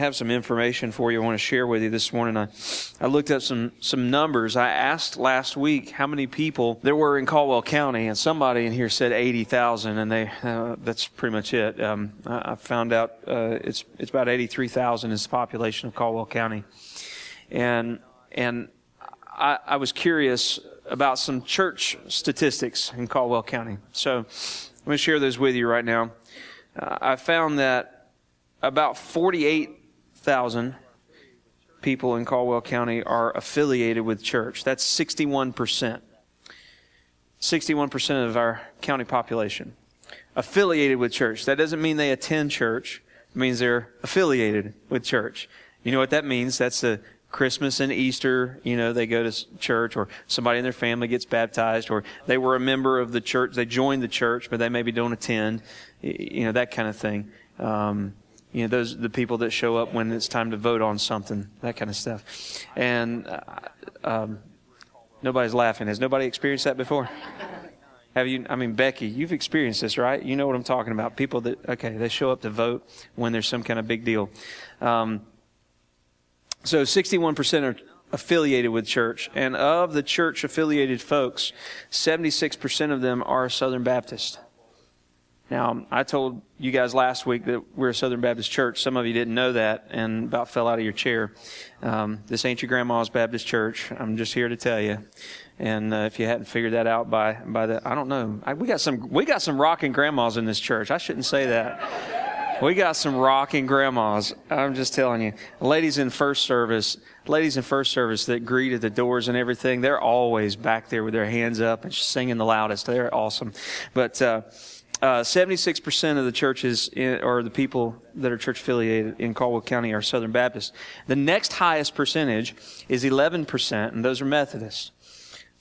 Have some information for you I want to share with you this morning. I, I looked up some, some numbers. I asked last week how many people there were in Caldwell County, and somebody in here said 80,000, and they, uh, that's pretty much it. Um, I, I, found out uh, it's, it's about 83,000 is the population of Caldwell County. And, and I, I was curious about some church statistics in Caldwell County. So I'm going to share those with you right now. Uh, I found that about 48 thousand people in Caldwell County are affiliated with church. That's 61%. 61% of our county population affiliated with church. That doesn't mean they attend church. It means they're affiliated with church. You know what that means? That's the Christmas and Easter, you know, they go to church or somebody in their family gets baptized or they were a member of the church, they joined the church, but they maybe don't attend, you know, that kind of thing. Um, you know, those the people that show up when it's time to vote on something, that kind of stuff. And uh, um, nobody's laughing. Has nobody experienced that before? Have you? I mean, Becky, you've experienced this, right? You know what I'm talking about. People that okay, they show up to vote when there's some kind of big deal. Um, so, 61% are affiliated with church, and of the church affiliated folks, 76% of them are Southern Baptist. Now, I told you guys last week that we're a Southern Baptist church. Some of you didn't know that and about fell out of your chair. Um, this ain't your grandma's Baptist church. I'm just here to tell you. And uh, if you hadn't figured that out by by the, I don't know. I, we got some we got some rocking grandmas in this church. I shouldn't say that. We got some rocking grandmas. I'm just telling you. Ladies in first service, ladies in first service that greet at the doors and everything, they're always back there with their hands up and singing the loudest. They're awesome. But uh, uh, 76% of the churches in, or the people that are church affiliated in Caldwell County are Southern Baptist. The next highest percentage is 11%, and those are Methodists.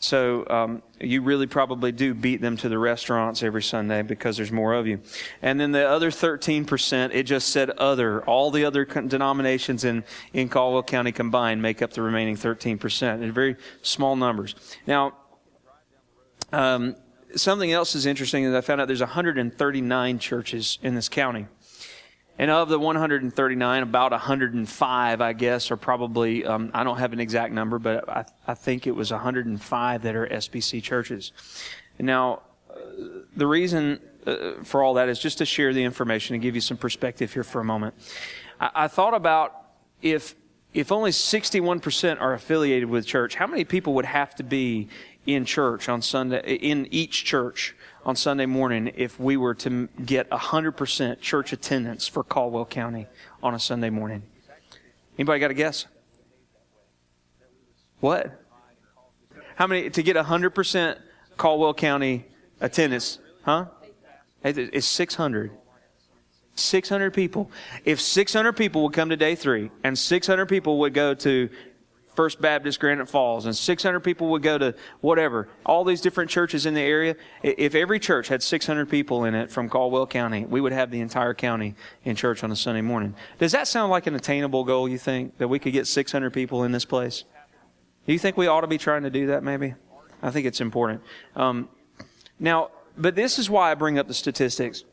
So um, you really probably do beat them to the restaurants every Sunday because there's more of you. And then the other 13%, it just said other. All the other denominations in, in Caldwell County combined make up the remaining 13%. They're very small numbers. Now, um, something else is interesting is I found out there's 139 churches in this county. And of the 139, about 105, I guess, are probably, um, I don't have an exact number, but I, I, think it was 105 that are SBC churches. Now, uh, the reason uh, for all that is just to share the information and give you some perspective here for a moment. I, I thought about if if only 61% are affiliated with church, how many people would have to be in church on Sunday, in each church on Sunday morning if we were to get 100% church attendance for Caldwell County on a Sunday morning? Anybody got a guess? What? How many, to get 100% Caldwell County attendance? Huh? It's 600. 600 people. If 600 people would come to day three and 600 people would go to First Baptist Granite Falls and 600 people would go to whatever, all these different churches in the area. If every church had 600 people in it from Caldwell County, we would have the entire county in church on a Sunday morning. Does that sound like an attainable goal, you think, that we could get 600 people in this place? Do you think we ought to be trying to do that maybe? I think it's important. Um, now, but this is why I bring up the statistics.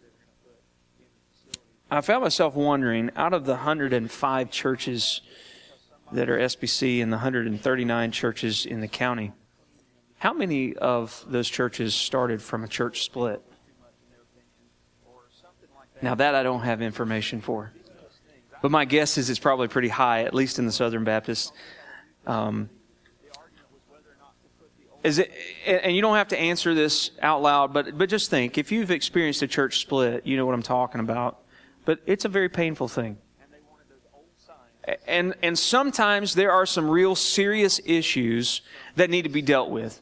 I found myself wondering out of the 105 churches that are SBC and the 139 churches in the county, how many of those churches started from a church split? Now, that I don't have information for. But my guess is it's probably pretty high, at least in the Southern Baptist. Um, is it, and you don't have to answer this out loud, but, but just think if you've experienced a church split, you know what I'm talking about. But it's a very painful thing and, and sometimes there are some real serious issues that need to be dealt with.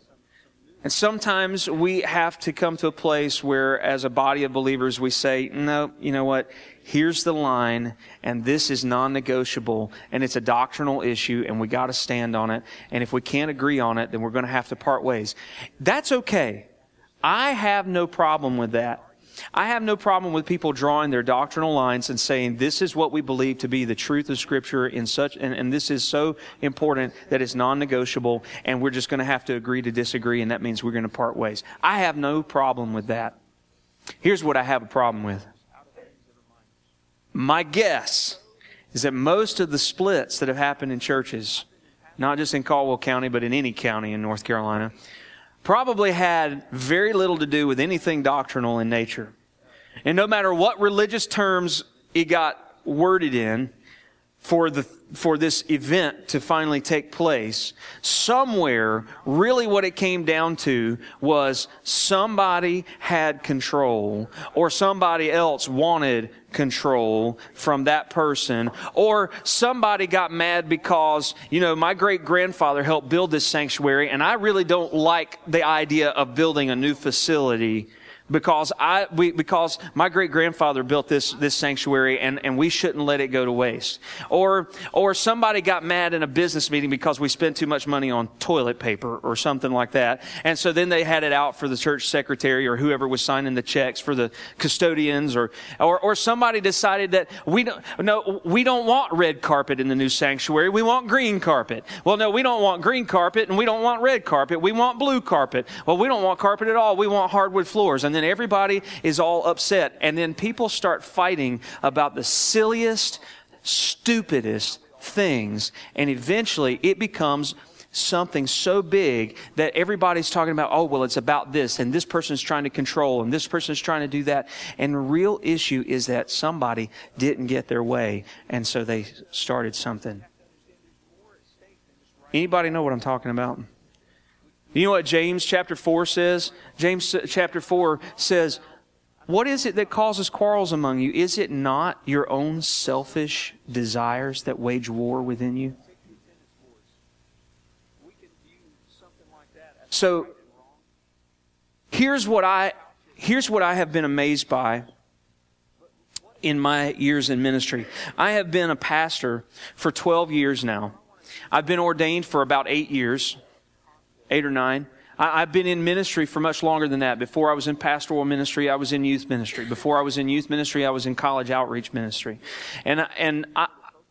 And sometimes we have to come to a place where, as a body of believers, we say, no, you know what? Here's the line, and this is non negotiable, and it's a doctrinal issue, and we got to stand on it. And if we can't agree on it, then we're going to have to part ways. That's okay. I have no problem with that. I have no problem with people drawing their doctrinal lines and saying, this is what we believe to be the truth of Scripture in such, and, and this is so important that it's non-negotiable, and we're just going to have to agree to disagree, and that means we're going to part ways. I have no problem with that. Here's what I have a problem with. My guess is that most of the splits that have happened in churches, not just in Caldwell County, but in any county in North Carolina, probably had very little to do with anything doctrinal in nature. And no matter what religious terms it got worded in for the for this event to finally take place, somewhere, really what it came down to was somebody had control or somebody else wanted control from that person or somebody got mad because, you know, my great grandfather helped build this sanctuary and I really don't like the idea of building a new facility because I we, because my great grandfather built this this sanctuary and, and we shouldn't let it go to waste. Or or somebody got mad in a business meeting because we spent too much money on toilet paper or something like that. And so then they had it out for the church secretary or whoever was signing the checks for the custodians or or, or somebody decided that we don't no we don't want red carpet in the new sanctuary. We want green carpet. Well no, we don't want green carpet and we don't want red carpet. We want blue carpet. Well, we don't want carpet at all. We want hardwood floors. And everybody is all upset. And then people start fighting about the silliest, stupidest things. And eventually it becomes something so big that everybody's talking about, oh, well, it's about this, and this person's trying to control, and this person's trying to do that. And the real issue is that somebody didn't get their way, and so they started something. Anybody know what I'm talking about? You know what James chapter 4 says? James chapter 4 says, What is it that causes quarrels among you? Is it not your own selfish desires that wage war within you? So, here's what I, here's what I have been amazed by in my years in ministry. I have been a pastor for 12 years now. I've been ordained for about eight years eight or nine. I, have been in ministry for much longer than that. Before I was in pastoral ministry, I was in youth ministry. Before I was in youth ministry, I was in college outreach ministry. And, and I,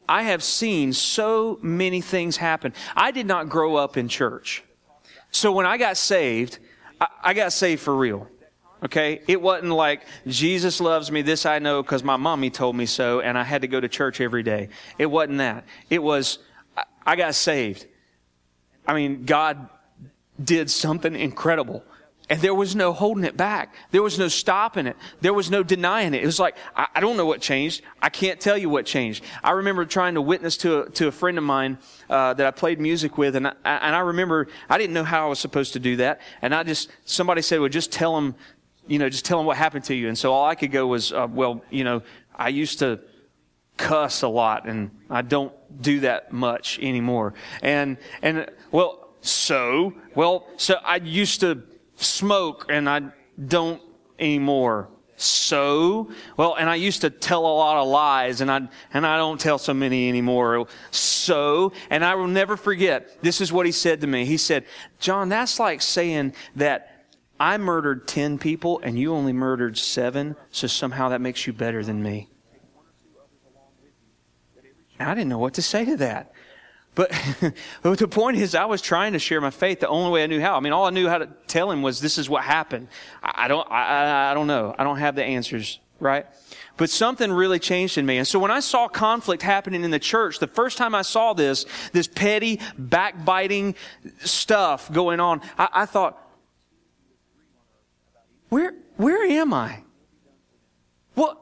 I have seen so many things happen. I did not grow up in church. So when I got saved, I, I got saved for real. Okay? It wasn't like, Jesus loves me, this I know because my mommy told me so, and I had to go to church every day. It wasn't that. It was, I got saved. I mean, God did something incredible. And there was no holding it back. There was no stopping it. There was no denying it. It was like, I, I don't know what changed. I can't tell you what changed. I remember trying to witness to a, to a friend of mine uh, that I played music with, and I, and I remember I didn't know how I was supposed to do that. And I just, somebody said, well, just tell him, you know, just tell him what happened to you. And so all I could go was, uh, well, you know, I used to cuss a lot, and I don't do that much anymore. And, and, well, so, well, so I used to smoke and I don't anymore. So, well, and I used to tell a lot of lies and I, and I don't tell so many anymore. So, and I will never forget, this is what he said to me. He said, John, that's like saying that I murdered 10 people and you only murdered seven, so somehow that makes you better than me. And I didn't know what to say to that. But the point is, I was trying to share my faith the only way I knew how. I mean, all I knew how to tell him was, "This is what happened." I, I don't, I, I don't know. I don't have the answers, right? But something really changed in me. And so when I saw conflict happening in the church, the first time I saw this, this petty, backbiting stuff going on, I, I thought, where, where am I? What?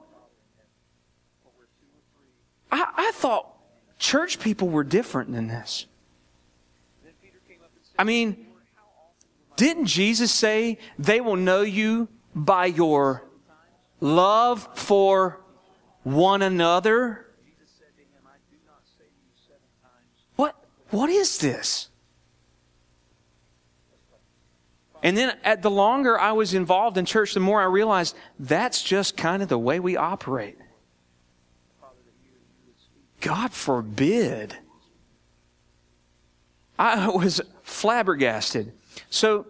I, I thought, Church people were different than this. I mean, didn't Jesus say, they will know you by your love for one another? What, what is this? And then at the longer I was involved in church, the more I realized that's just kind of the way we operate. God forbid. I was flabbergasted. So,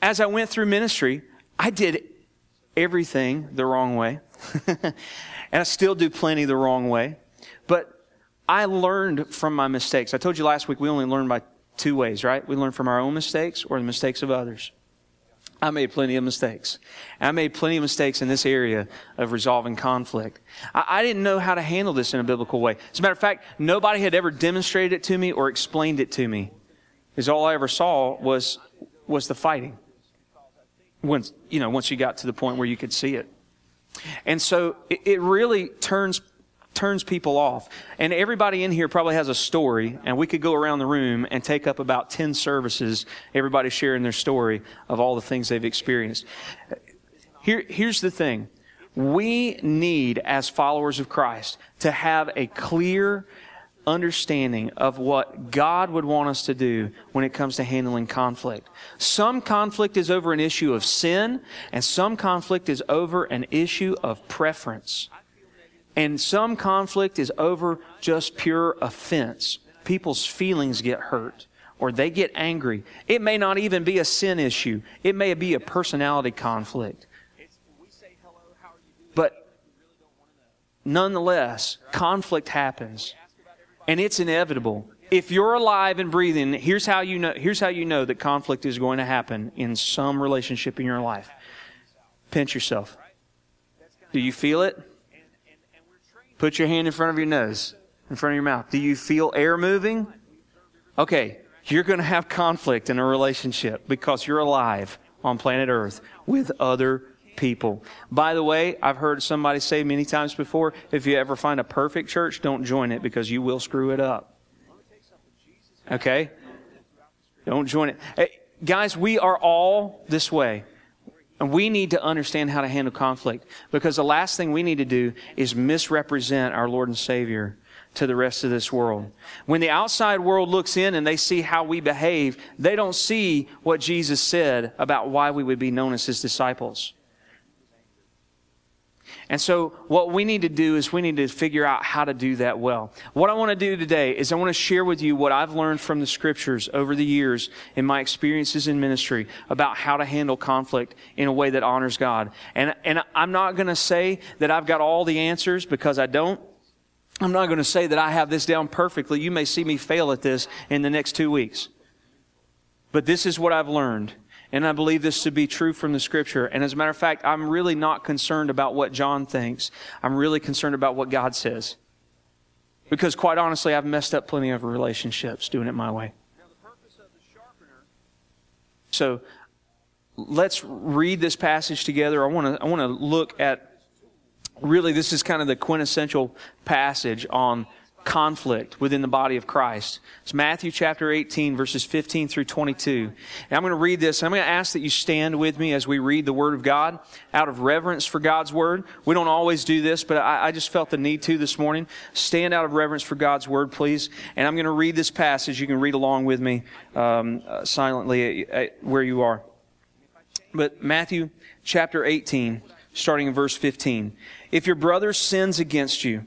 as I went through ministry, I did everything the wrong way. and I still do plenty the wrong way. But I learned from my mistakes. I told you last week we only learn by two ways, right? We learn from our own mistakes or the mistakes of others. I made plenty of mistakes. I made plenty of mistakes in this area of resolving conflict. I, I, didn't know how to handle this in a biblical way. As a matter of fact, nobody had ever demonstrated it to me or explained it to me. Because all I ever saw was, was the fighting. Once, you know, once you got to the point where you could see it. And so it, it really turns turns people off. And everybody in here probably has a story, and we could go around the room and take up about 10 services, everybody sharing their story of all the things they've experienced. Here, here's the thing. We need, as followers of Christ, to have a clear understanding of what God would want us to do when it comes to handling conflict. Some conflict is over an issue of sin, and some conflict is over an issue of preference. And some conflict is over just pure offense. People's feelings get hurt or they get angry. It may not even be a sin issue. It may be a personality conflict. But nonetheless, conflict happens. And it's inevitable. If you're alive and breathing, here's how you know, here's how you know that conflict is going to happen in some relationship in your life. Pinch yourself. Do you feel it? Put your hand in front of your nose, in front of your mouth. Do you feel air moving? Okay, you're going to have conflict in a relationship because you're alive on planet Earth with other people. By the way, I've heard somebody say many times before if you ever find a perfect church, don't join it because you will screw it up. Okay? Don't join it. Hey, guys, we are all this way. And we need to understand how to handle conflict because the last thing we need to do is misrepresent our Lord and Savior to the rest of this world. When the outside world looks in and they see how we behave, they don't see what Jesus said about why we would be known as his disciples. And so, what we need to do is we need to figure out how to do that well. What I want to do today is I want to share with you what I've learned from the scriptures over the years in my experiences in ministry about how to handle conflict in a way that honors God. And, and I'm not going to say that I've got all the answers because I don't. I'm not going to say that I have this down perfectly. You may see me fail at this in the next two weeks. But this is what I've learned. And I believe this to be true from the scripture. And as a matter of fact, I'm really not concerned about what John thinks. I'm really concerned about what God says. Because quite honestly, I've messed up plenty of relationships doing it my way. So let's read this passage together. I want to, I want to look at really, this is kind of the quintessential passage on conflict within the body of Christ. It's Matthew chapter 18, verses 15 through 22. And I'm going to read this. I'm going to ask that you stand with me as we read the Word of God out of reverence for God's Word. We don't always do this, but I, I just felt the need to this morning. Stand out of reverence for God's Word, please. And I'm going to read this passage. You can read along with me um, uh, silently at, at where you are. But Matthew chapter 18, starting in verse 15. If your brother sins against you,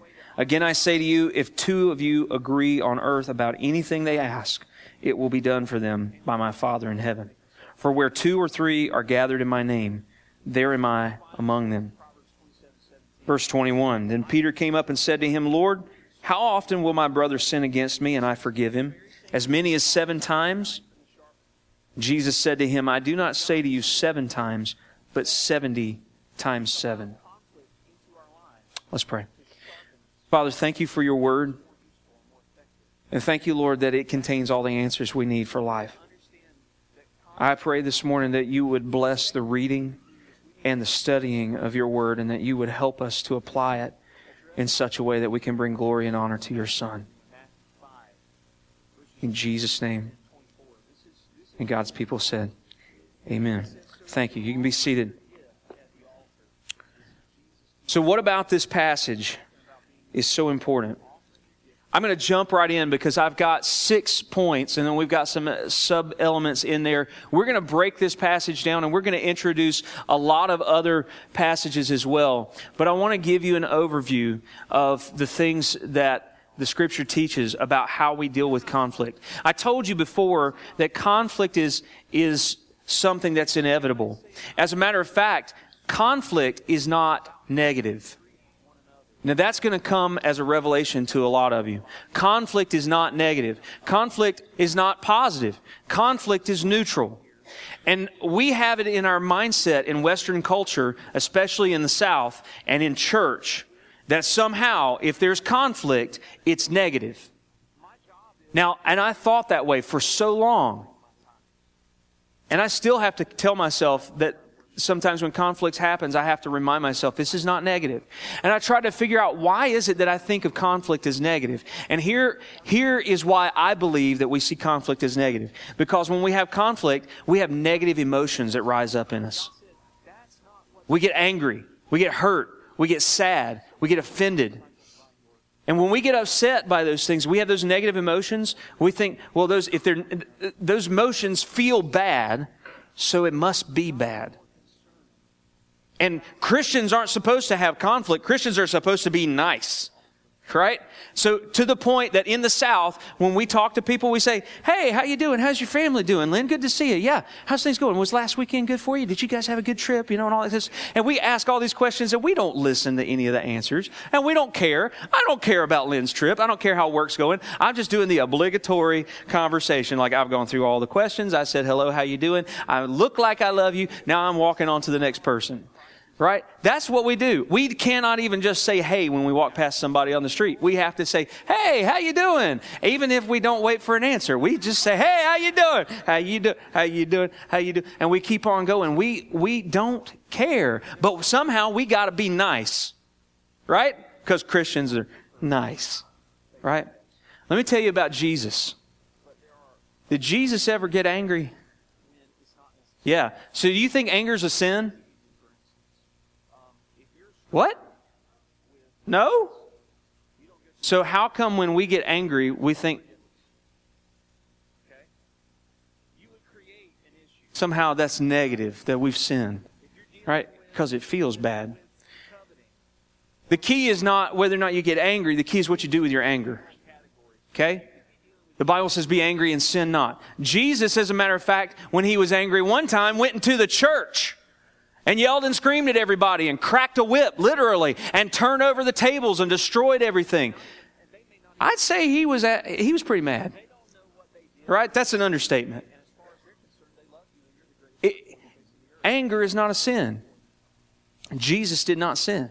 Again, I say to you, if two of you agree on earth about anything they ask, it will be done for them by my Father in heaven. For where two or three are gathered in my name, there am I among them. Verse 21 Then Peter came up and said to him, Lord, how often will my brother sin against me and I forgive him? As many as seven times? Jesus said to him, I do not say to you seven times, but seventy times seven. Let's pray. Father, thank you for your word. And thank you, Lord, that it contains all the answers we need for life. I pray this morning that you would bless the reading and the studying of your word and that you would help us to apply it in such a way that we can bring glory and honor to your Son. In Jesus' name. And God's people said, Amen. Thank you. You can be seated. So, what about this passage is so important? I'm going to jump right in because I've got six points and then we've got some uh, sub elements in there. We're going to break this passage down and we're going to introduce a lot of other passages as well. But I want to give you an overview of the things that the scripture teaches about how we deal with conflict. I told you before that conflict is, is something that's inevitable. As a matter of fact, conflict is not negative. Now that's going to come as a revelation to a lot of you. Conflict is not negative. Conflict is not positive. Conflict is neutral. And we have it in our mindset in Western culture, especially in the South and in church, that somehow if there's conflict, it's negative. Now, and I thought that way for so long. And I still have to tell myself that sometimes when conflicts happens, I have to remind myself this is not. And I try to figure out why is it that I think of conflict as negative. And here, here is why I believe that we see conflict as negative. Because when we have conflict, we have negative emotions that rise up in us. We get angry. We get hurt. We get sad. We get offended. And when we get upset by those things, we have those negative emotions. We think, well, those, if they're, those emotions feel bad, so it must be bad. And Christians aren't supposed to have conflict. Christians are supposed to be nice. Right? So to the point that in the South, when we talk to people, we say, Hey, how you doing? How's your family doing? Lynn, good to see you. Yeah. How's things going? Was last weekend good for you? Did you guys have a good trip? You know, and all this. And we ask all these questions and we don't listen to any of the answers. And we don't care. I don't care about Lynn's trip. I don't care how work's going. I'm just doing the obligatory conversation. Like I've gone through all the questions. I said, hello, how you doing? I look like I love you. Now I'm walking on to the next person right? That's what we do. We cannot even just say hey when we walk past somebody on the street. We have to say, "Hey, how you doing?" Even if we don't wait for an answer, we just say, "Hey, how you doing? How you do? How you doing? How you do?" And we keep on going. We we don't care, but somehow we got to be nice, right? Because Christians are nice, right? Let me tell you about Jesus. Did Jesus ever get angry? Yeah. So do you think anger is a sin? What? No? So, how come when we get angry, we think somehow that's negative, that we've sinned? Right? Because it feels bad. The key is not whether or not you get angry, the key is what you do with your anger. Okay? The Bible says, be angry and sin not. Jesus, as a matter of fact, when he was angry one time, went into the church and yelled and screamed at everybody and cracked a whip, literally, and turned over the tables and destroyed everything. I'd say he was at, he was pretty mad. Right? That's an understatement. It, anger is not a sin. Jesus did not sin.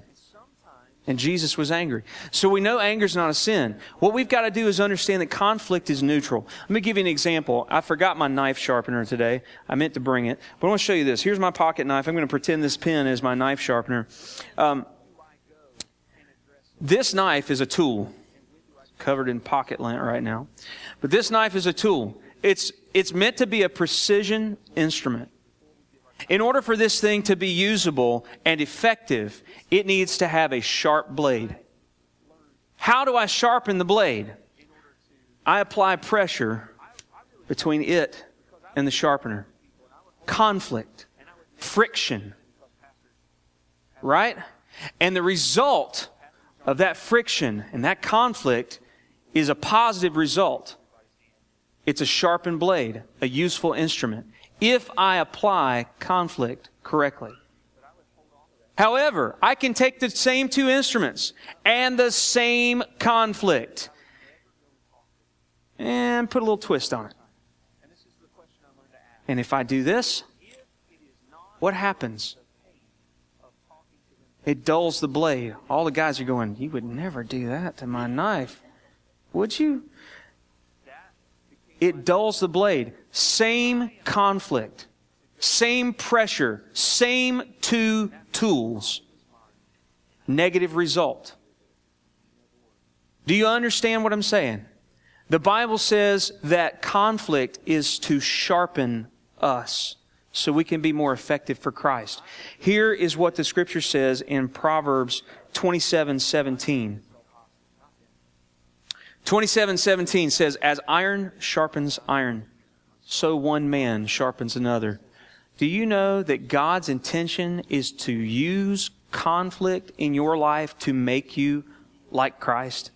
And Jesus was angry. So we know anger is not a sin. What we've got to do is understand that conflict is neutral. Let me give you an example. I forgot my knife sharpener today. I meant to bring it. But I want to show you this. Here's my pocket knife. I'm going to pretend this pen is my knife sharpener. Um, this knife is a tool. Covered in pocket lint right now. But this knife is a tool. It's, it's meant to be a precision instrument. In order for this thing to be usable and effective, it needs to have a sharp blade. How do I sharpen the blade? I apply pressure between it and the sharpener. Conflict, friction, right? And the result of that friction and that conflict is a positive result. It's a sharpened blade, a useful instrument if I apply conflict correctly. However, I can take the same two instruments and the same conflict and put a little twist on it. And if I do this, what happens? It dulls the blade. All the guys are going, You would never do that to my knife, would you? It dulls the blade. Same conflict, same pressure, same two tools. Negative result. Do you understand what I'm saying? The Bible says that conflict is to sharpen us so we can be more effective for Christ. Here is what the scripture says in Proverbs 27 17. 27 17 says, As iron sharpens iron, so one man sharpens another. Do you know that God's intention is to use conflict in your life to make you like Christ?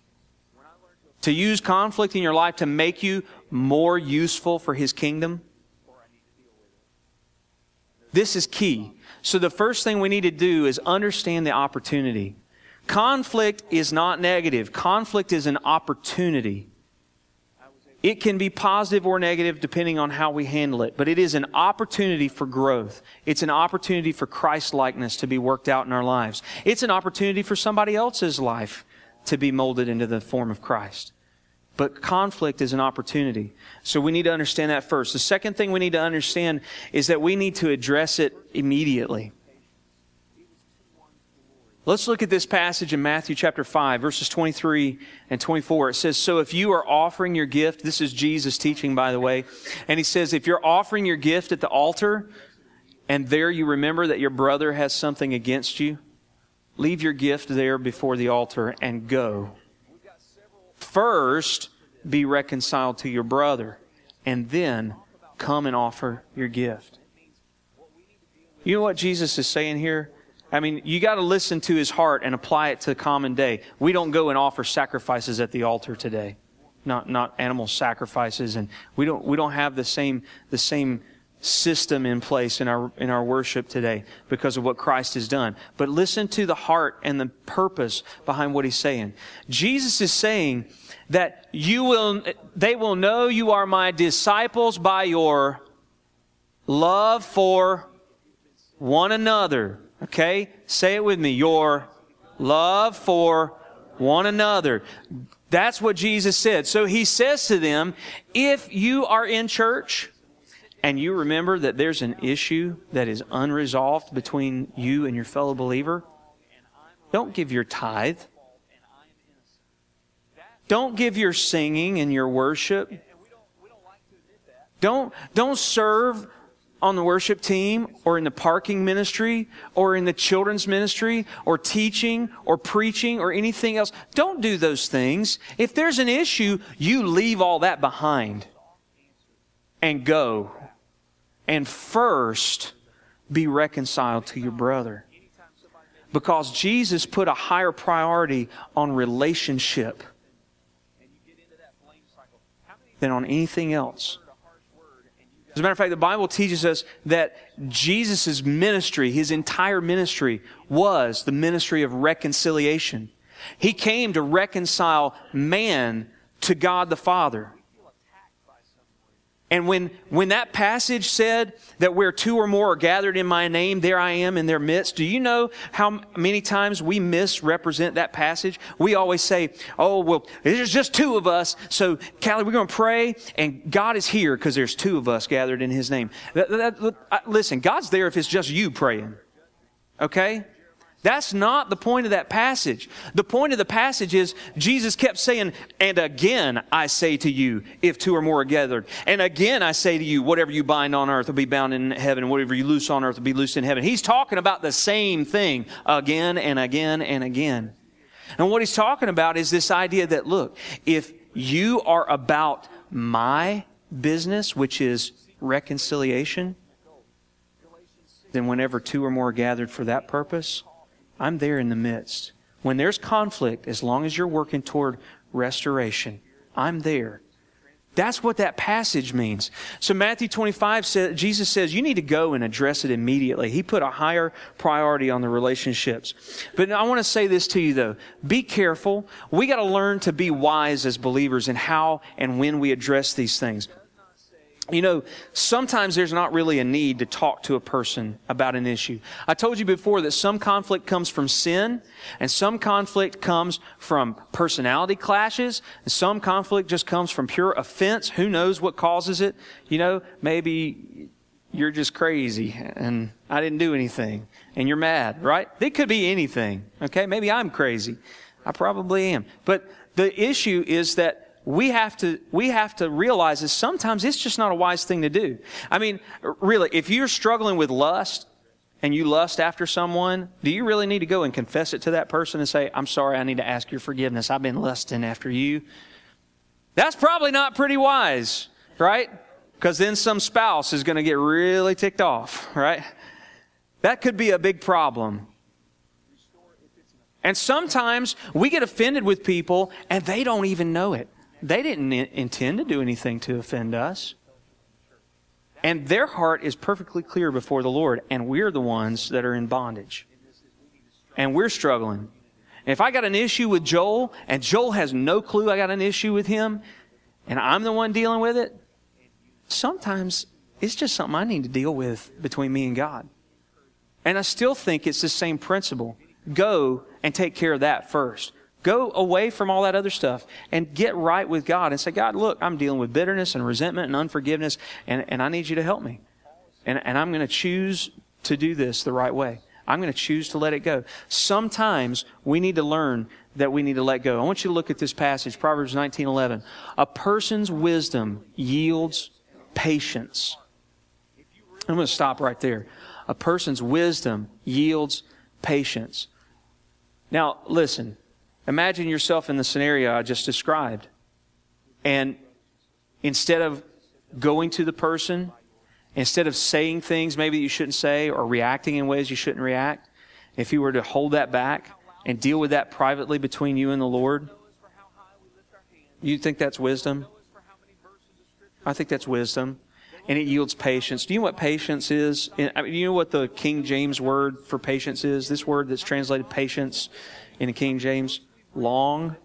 To use conflict in your life to make you more useful for His kingdom? This is key. So the first thing we need to do is understand the opportunity. Conflict is not negative. Conflict is an opportunity. It can be positive or negative depending on how we handle it, but it is an opportunity for growth. It's an opportunity for Christ likeness to be worked out in our lives. It's an opportunity for somebody else's life to be molded into the form of Christ. But conflict is an opportunity. So we need to understand that first. The second thing we need to understand is that we need to address it immediately. Let's look at this passage in Matthew chapter 5, verses 23 and 24. It says, So if you are offering your gift, this is Jesus teaching, by the way, and he says, If you're offering your gift at the altar, and there you remember that your brother has something against you, leave your gift there before the altar and go first be reconciled to your brother, and then come and offer your gift. You know what Jesus is saying here? I mean, you got to listen to his heart and apply it to common day. We don't go and offer sacrifices at the altar today. Not, not animal sacrifices. And we don't, we don't have the same, the same system in place in our, in our worship today because of what Christ has done. But listen to the heart and the purpose behind what he's saying. Jesus is saying, that you will, they will know you are my disciples by your love for one another. Okay? Say it with me. Your love for one another. That's what Jesus said. So he says to them, if you are in church and you remember that there's an issue that is unresolved between you and your fellow believer, don't give your tithe. Don't give your singing and your worship. Don't, don't serve on the worship team or in the parking ministry or in the children's ministry or teaching or preaching or anything else. Don't do those things. If there's an issue, you leave all that behind and go. And first, be reconciled to your brother. Because Jesus put a higher priority on relationship than on anything else. As a matter of fact, the Bible teaches us that Jesus' ministry, his entire ministry, was the ministry of reconciliation. He came to reconcile man to God the Father. And when, when that passage said that where two or more are gathered in my name, there I am in their midst, do you know how many times we misrepresent that passage? We always say, oh, well, there's just two of us, so Callie, we're going to pray, and God is here because there's two of us gathered in His name. That, that, that, listen, God's there if it's just you praying. Okay? That's not the point of that passage. The point of the passage is Jesus kept saying, and again I say to you, if two or more are gathered. And again I say to you, whatever you bind on earth will be bound in heaven, whatever you loose on earth will be loosed in heaven. He's talking about the same thing again and again and again. And what he's talking about is this idea that, look, if you are about my business, which is reconciliation, then whenever two or more are gathered for that purpose, I'm there in the midst. When there's conflict, as long as you're working toward restoration, I'm there. That's what that passage means. So Matthew 25 says, Jesus says, you need to go and address it immediately. He put a higher priority on the relationships. But I want to say this to you though. Be careful. We got to learn to be wise as believers in how and when we address these things. You know, sometimes there's not really a need to talk to a person about an issue. I told you before that some conflict comes from sin, and some conflict comes from personality clashes, and some conflict just comes from pure offense. Who knows what causes it? You know, maybe you're just crazy, and I didn't do anything, and you're mad, right? It could be anything, okay? Maybe I'm crazy. I probably am. But the issue is that we have to we have to realize is sometimes it's just not a wise thing to do. I mean, really, if you're struggling with lust and you lust after someone, do you really need to go and confess it to that person and say, "I'm sorry, I need to ask your forgiveness. I've been lusting after you." That's probably not pretty wise, right? Because then some spouse is going to get really ticked off, right? That could be a big problem. And sometimes we get offended with people and they don't even know it. They didn't intend to do anything to offend us. And their heart is perfectly clear before the Lord, and we're the ones that are in bondage. And we're struggling. And if I got an issue with Joel, and Joel has no clue I got an issue with him, and I'm the one dealing with it, sometimes it's just something I need to deal with between me and God. And I still think it's the same principle. Go and take care of that first. Go away from all that other stuff and get right with God and say, God, look, I'm dealing with bitterness and resentment and unforgiveness, and, and I need you to help me. And, and I'm going to choose to do this the right way. I'm going to choose to let it go. Sometimes we need to learn that we need to let go. I want you to look at this passage, Proverbs 19:11. A person's wisdom yields patience. I'm going to stop right there. A person's wisdom yields patience. Now, listen. Imagine yourself in the scenario I just described. And instead of going to the person, instead of saying things maybe you shouldn't say or reacting in ways you shouldn't react, if you were to hold that back and deal with that privately between you and the Lord, you think that's wisdom? I think that's wisdom. And it yields patience. Do you know what patience is? I mean, you know what the King James word for patience is? This word that's translated patience in the King James? Long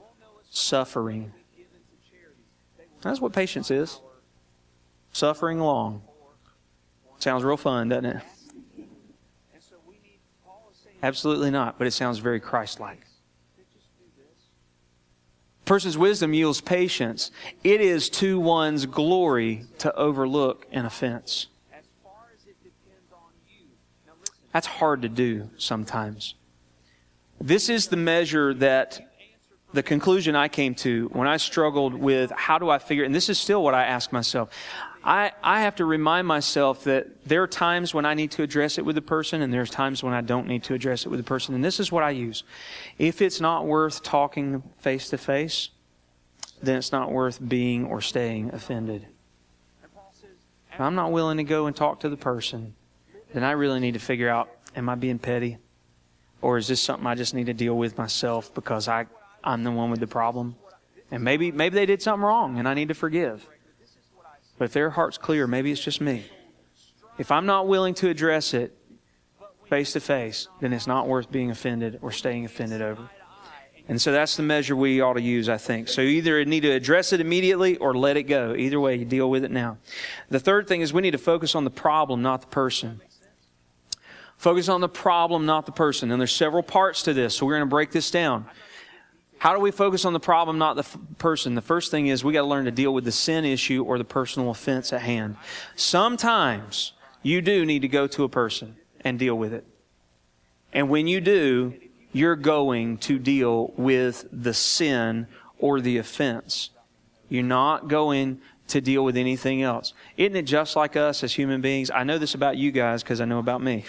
suffering. That's what patience is. Suffering long. Sounds real fun, doesn't it? Absolutely not, but it sounds very Christ like. Person's wisdom yields patience. It is to one's glory to overlook an offense. That's hard to do sometimes. This is the measure that the conclusion I came to when I struggled with how do I figure, and this is still what I ask myself. I, I have to remind myself that there are times when I need to address it with the person, and there's times when I don't need to address it with the person. And this is what I use. If it's not worth talking face to face, then it's not worth being or staying offended. If I'm not willing to go and talk to the person, then I really need to figure out am I being petty? Or is this something I just need to deal with myself because I, I'm the one with the problem. And maybe maybe they did something wrong and I need to forgive. But if their heart's clear, maybe it's just me. If I'm not willing to address it face to face, then it's not worth being offended or staying offended over. And so that's the measure we ought to use, I think. So either need to address it immediately or let it go. Either way, you deal with it now. The third thing is we need to focus on the problem, not the person. Focus on the problem, not the person. And there's several parts to this, so we're going to break this down. How do we focus on the problem, not the f- person? The first thing is we got to learn to deal with the sin issue or the personal offense at hand. Sometimes you do need to go to a person and deal with it. And when you do, you're going to deal with the sin or the offense. You're not going to deal with anything else. Isn't it just like us as human beings? I know this about you guys because I know about me.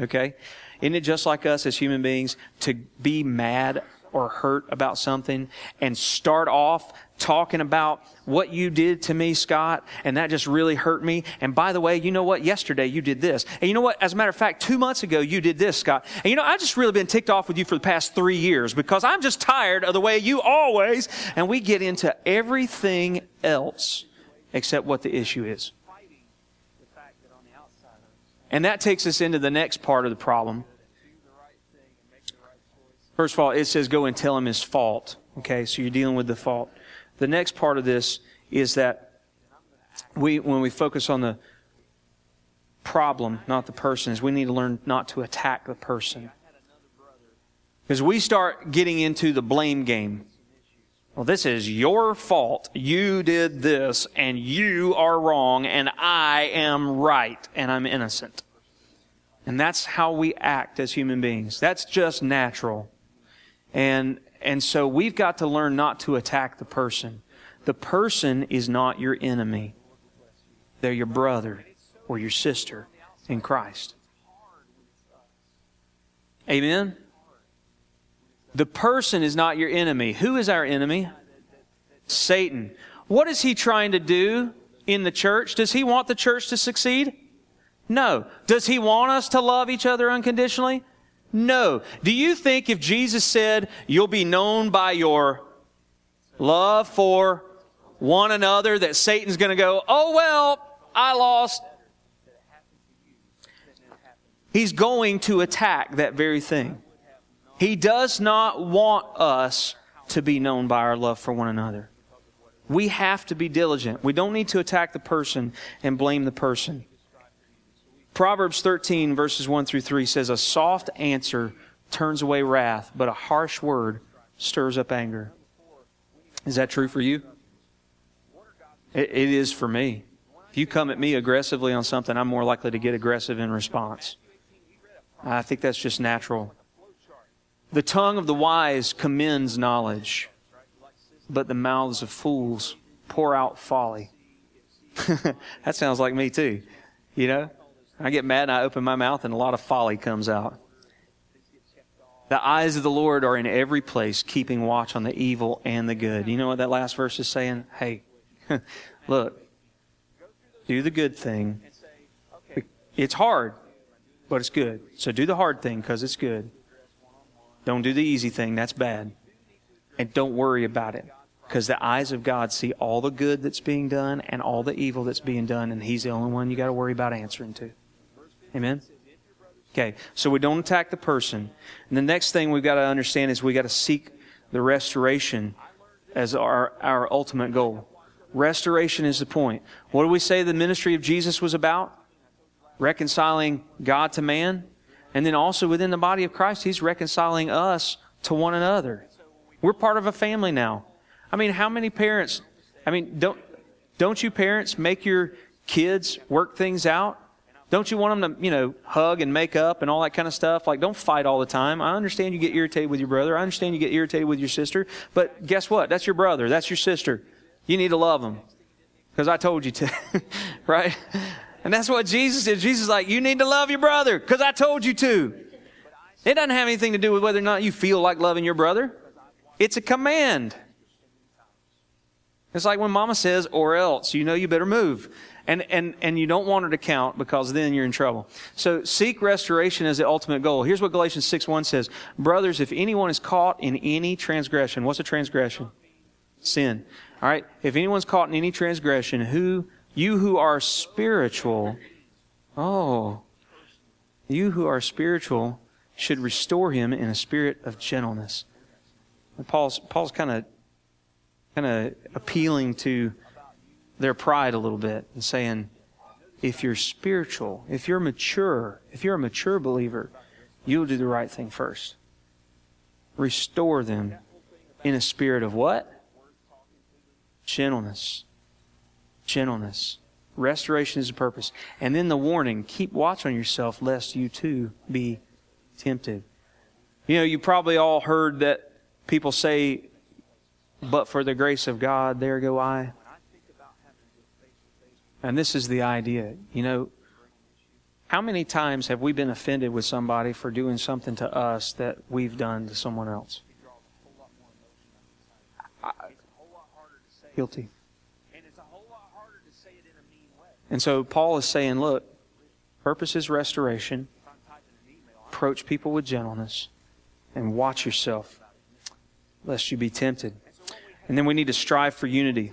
Okay? Isn't it just like us as human beings to be mad or hurt about something and start off talking about what you did to me, Scott, and that just really hurt me. And by the way, you know what? Yesterday you did this. And you know what? As a matter of fact, two months ago you did this, Scott. And you know, I've just really been ticked off with you for the past three years because I'm just tired of the way you always, and we get into everything else except what the issue is. And that takes us into the next part of the problem First of all, it says go and tell him his fault. Okay, so you're dealing with the fault. The next part of this is that we when we focus on the problem, not the person, is we need to learn not to attack the person. Because we start getting into the blame game. Well, this is your fault. You did this, and you are wrong, and I am right, and I'm innocent. And that's how we act as human beings. That's just natural. And, and so we've got to learn not to attack the person. The person is not your enemy. They're your brother or your sister in Christ. Amen? The person is not your enemy. Who is our enemy? Satan. What is he trying to do in the church? Does he want the church to succeed? No. Does he want us to love each other unconditionally? No. Do you think if Jesus said, you'll be known by your love for one another, that Satan's going to go, oh, well, I lost. He's going to attack that very thing. He does not want us to be known by our love for one another. We have to be diligent. We don't need to attack the person and blame the person. Proverbs 13, verses 1 through 3 says, A soft answer turns away wrath, but a harsh word stirs up anger. Is that true for you? it, it is for me. If you come at me aggressively on something, I'm more likely to get aggressive in response. I think that's just natural. The tongue of the wise commends knowledge, but the mouths of fools pour out folly. that sounds like me too. You know, I get mad and I open my mouth and a lot of folly comes out. The eyes of the Lord are in every place, keeping watch on the evil and the good. You know what that last verse is saying? Hey, look, do the good thing. It's hard, but it's good. So do the hard thing because it's good. Don't do the easy thing. That's bad. And don't worry about it. Because the eyes of God see all the good that's being done and all the evil that's being done, and He's the only one you got to worry about answering to. Amen? Okay, so we don't attack the person. And the next thing we've got to understand is we've got to seek the restoration as our, our ultimate goal. Restoration is the point. What do we say the ministry of Jesus was about? Reconciling God to man. And then also within the body of Christ, He's reconciling us to one another. We're part of a family now. I mean, how many parents, I mean, don't, don't you parents make your kids work things out? Don't you want them to, you know, hug and make up and all that kind of stuff? Like, don't fight all the time. I understand you get irritated with your brother. I understand you get irritated with your sister. But guess what? That's your brother. That's your sister. You need to love them. Because I told you to. right? And that's what Jesus did. Jesus is like, you need to love your brother because I told you to. It doesn't have anything to do with whether or not you feel like loving your brother. It's a command. It's like when mama says, or else, you know you better move. And, and, and you don't want her to count because then you're in trouble. So seek restoration as the ultimate goal. Here's what Galatians 6 1 says Brothers, if anyone is caught in any transgression, what's a transgression? Sin. All right. If anyone's caught in any transgression, who you who are spiritual, oh, you who are spiritual should restore him in a spirit of gentleness. Paul's Paul's kind of kind of appealing to their pride a little bit and saying, if you're spiritual, if you're mature, if you're a mature believer, you'll do the right thing first. Restore them in a spirit of what? Gentleness gentleness. Restoration is the purpose. And then the warning keep watch on yourself lest you too be tempted. You know, you probably all heard that people say, but for the grace of God, there go I. And this is the idea. You know, how many times have we been offended with somebody for doing something to us that we've done to someone else? Guilty. And so Paul is saying, look, purpose is restoration. Approach people with gentleness and watch yourself lest you be tempted. And then we need to strive for unity.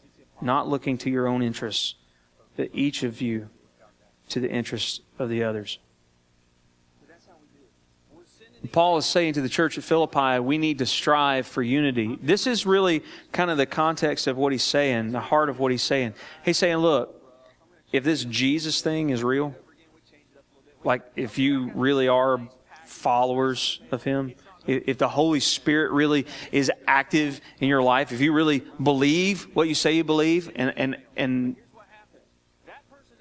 not looking to your own interests, but each of you to the interests of the others. Paul is saying to the church at Philippi, we need to strive for unity. This is really kind of the context of what he's saying, the heart of what he's saying. He's saying, look, if this Jesus thing is real, like if you really are followers of him, if the Holy Spirit really is active in your life, if you really believe what you say you believe, and, and, and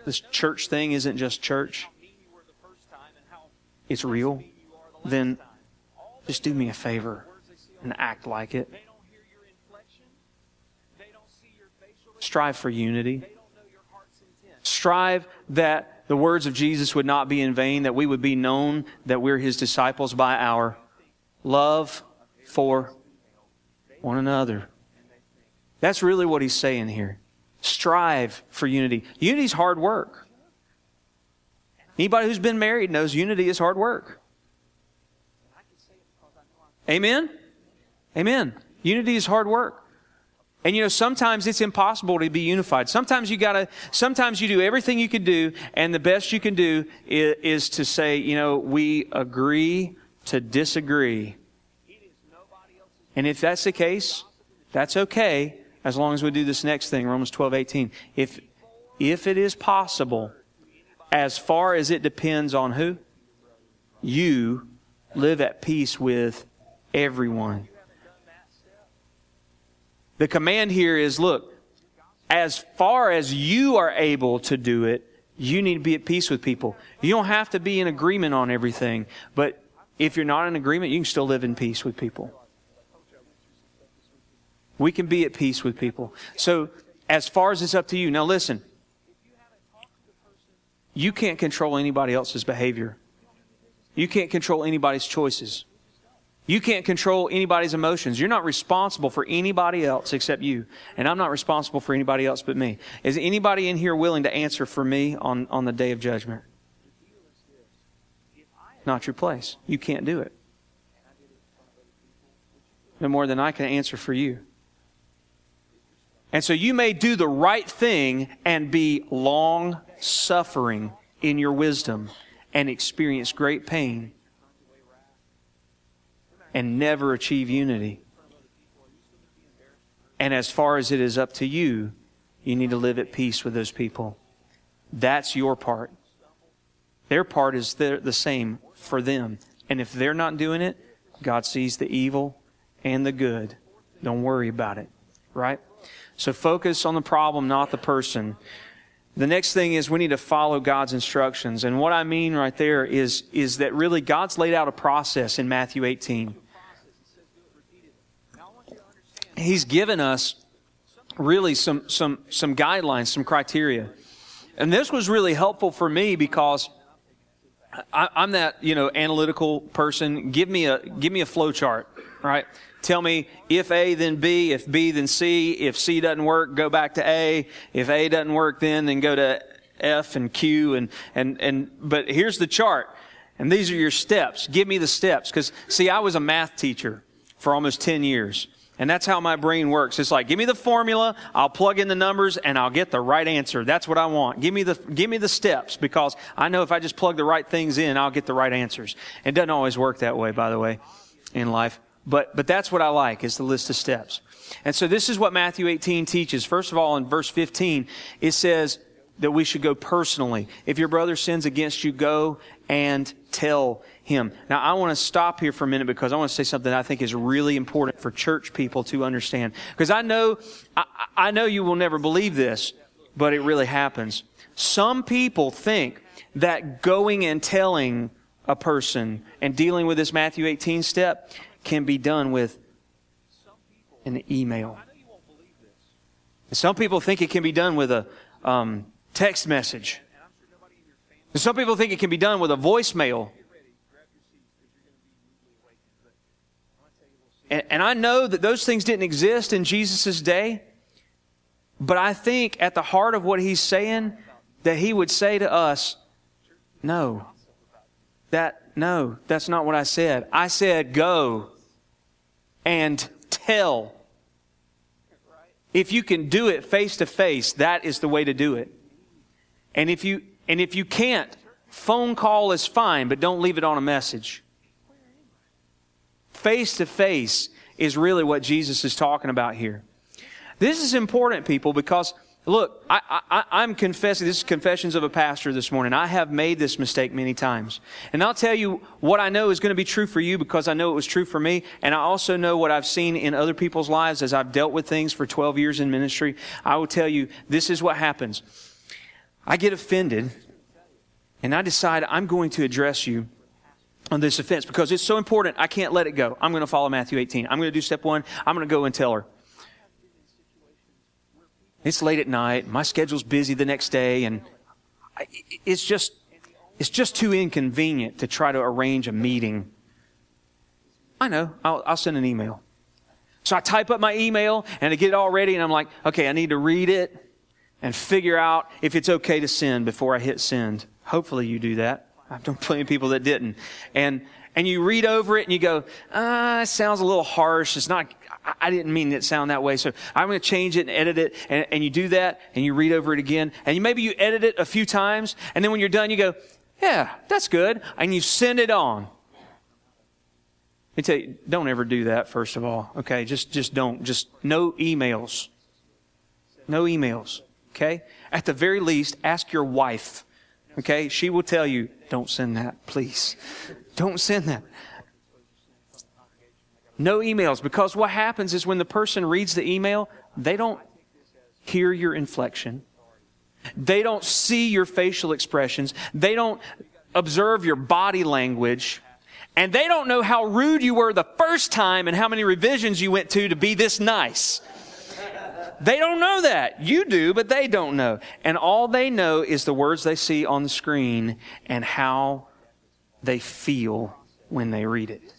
this church thing isn't just church, it's real then just do me a favor and act like it. Strive for unity. Strive that the words of Jesus would not be in vain, that we would be known that we're his disciples by our love for one another. That's really what he's saying here. Strive for unity. Unity is hard work. Anybody who's been married knows unity is hard work. Amen? Amen. Unity is hard work. And you know, sometimes it's impossible to be unified. Sometimes you gotta, sometimes you do everything you can do, and the best you can do is, is to say, you know, we agree to disagree. And if that's the case, that's okay, as long as we do this next thing, Romans 12, 18. If, if it is possible, as far as it depends on who? You live at peace with everyone. The command here is look, as far as you are able to do it, you need to be at peace with people. You don't have to be in agreement on everything, but if you're not in agreement, you can still live in peace with people. We can be at peace with people. So, as far as it's up to you, now listen, you can't control anybody else's behavior. You can't control anybody's choices. You can't control anybody's emotions. You're not responsible for anybody else except you. And I'm not responsible for anybody else but me. Is anybody in here willing to answer for me on, on the day of judgment? Not your place. You can't do it. No more than I can answer for you. And so you may do the right thing and be long suffering in your wisdom and experience great pain and never achieve unity. And as far as it is up to you, you need to live at peace with those people. That's your part. Their part is the same for them. And if they're not doing it, God sees the evil and the good. Don't worry about it. Right? So focus on the problem, not the person. The next thing is we need to follow God's instructions. And what I mean right there is, is that really God's laid out a process in Matthew 18. He's given us really some, some, some guidelines, some criteria. And this was really helpful for me because I, am that, you know, analytical person. Give me a, give me a flow chart, right? Tell me if A, then B, if B, then C. If C doesn't work, go back to A. If A doesn't work, then, then go to F and Q and, and, and, but here's the chart. And these are your steps. Give me the steps. Cause see, I was a math teacher for almost 10 years. And that's how my brain works. It's like, give me the formula, I'll plug in the numbers, and I'll get the right answer. That's what I want. Give me the, give me the steps, because I know if I just plug the right things in, I'll get the right answers. It doesn't always work that way, by the way, in life. But, but that's what I like, is the list of steps. And so this is what Matthew 18 teaches. First of all, in verse 15, it says that we should go personally. If your brother sins against you, go and tell him. Now, I want to stop here for a minute because I want to say something I think is really important for church people to understand. Because I know, I, I know you will never believe this, but it really happens. Some people think that going and telling a person and dealing with this Matthew 18 step can be done with an email. Some people think it can be done with a um, text message. Some people think it can be done with a voicemail. And, and I know that those things didn't exist in Jesus' day. But I think at the heart of what he's saying, that he would say to us, no, that, no, that's not what I said. I said, go and tell. If you can do it face to face, that is the way to do it. And if you, and if you can't, phone call is fine, but don't leave it on a message. Face to face is really what Jesus is talking about here. This is important, people, because look, I, am confessing, this is confessions of a pastor this morning. I have made this mistake many times. And I'll tell you what I know is going to be true for you because I know it was true for me. And I also know what I've seen in other people's lives as I've dealt with things for 12 years in ministry. I will tell you, this is what happens. I get offended and I decide I'm going to address you on this offense because it's so important. I can't let it go. I'm going to follow Matthew 18. I'm going to do step one. I'm going to go and tell her. It's late at night. My schedule's busy the next day, and it's just it's just too inconvenient to try to arrange a meeting. I know. I'll, I'll send an email. So I type up my email and I get it all ready, and I'm like, okay, I need to read it and figure out if it's okay to send before I hit send. Hopefully, you do that. I've known plenty of people that didn't. And and you read over it and you go, ah, it sounds a little harsh. It's not I didn't mean it sound that way. So I'm going to change it and edit it. And, and you do that and you read over it again. And you, maybe you edit it a few times. And then when you're done, you go, yeah, that's good. And you send it on. Let me tell you, don't ever do that, first of all. Okay. Just, just don't. Just no emails. No emails. Okay. At the very least, ask your wife. Okay. She will tell you, don't send that, please. Don't send that. No emails. Because what happens is when the person reads the email, they don't hear your inflection. They don't see your facial expressions. They don't observe your body language. And they don't know how rude you were the first time and how many revisions you went to to be this nice. They don't know that. You do, but they don't know. And all they know is the words they see on the screen and how they feel when they read it.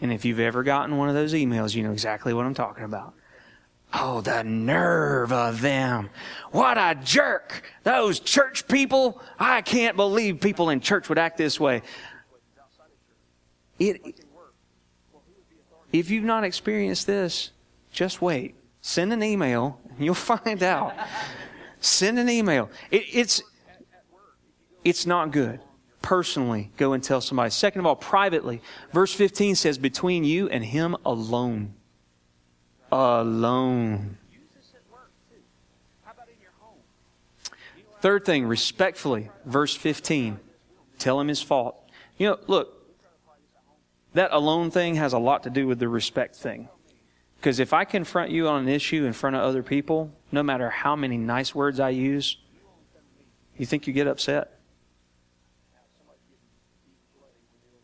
And if you've ever gotten one of those emails, you know exactly what I'm talking about. Oh, the nerve of them. What a jerk. Those church people. I can't believe people in church would act this way. It, if you've not experienced this, just wait. Send an email and you'll find out. Send an email. It, it's, it's not good personally go and tell somebody. Second of all, privately. Verse 15 says, between you and him alone. Alone. Third thing, respectfully, verse 15. Tell him his fault. You know, look, that alone thing has a lot to do with the respect thing. Because if I confront you on an issue in front of other people, no matter how many nice words I use, you think you get upset?